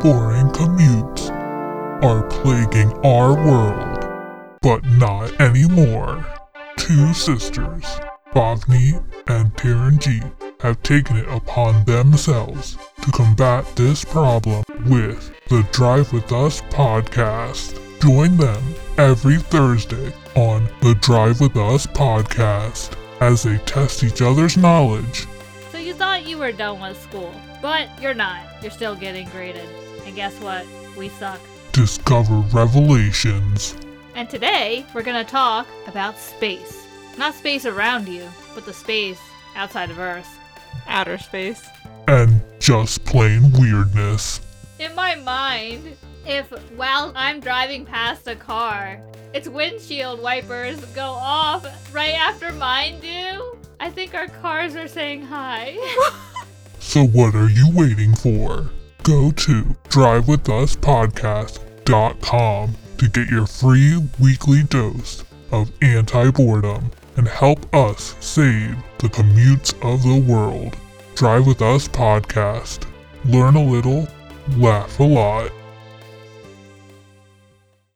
boring commutes are plaguing our world, but not anymore. Two sisters, Bhavni and Taranjeet, have taken it upon themselves to combat this problem with the Drive With Us podcast. Join them every Thursday on the Drive With Us podcast as they test each other's knowledge So you thought you were done with school, but you're not. You're still getting graded. And guess what? We suck. discover revelations. And today, we're gonna talk about space. Not space around you, but the space outside of Earth. Outer space. and just plain weirdness. In my mind, if while I'm driving past a car, its windshield wipers go off right after mine do, I think our cars are saying hi. So what are you waiting for? Go to drivewithuspodcast.com to get your free weekly dose of anti-boredom and help us save the commutes of the world. Drive with Us podcast. Learn a little, laugh a lot.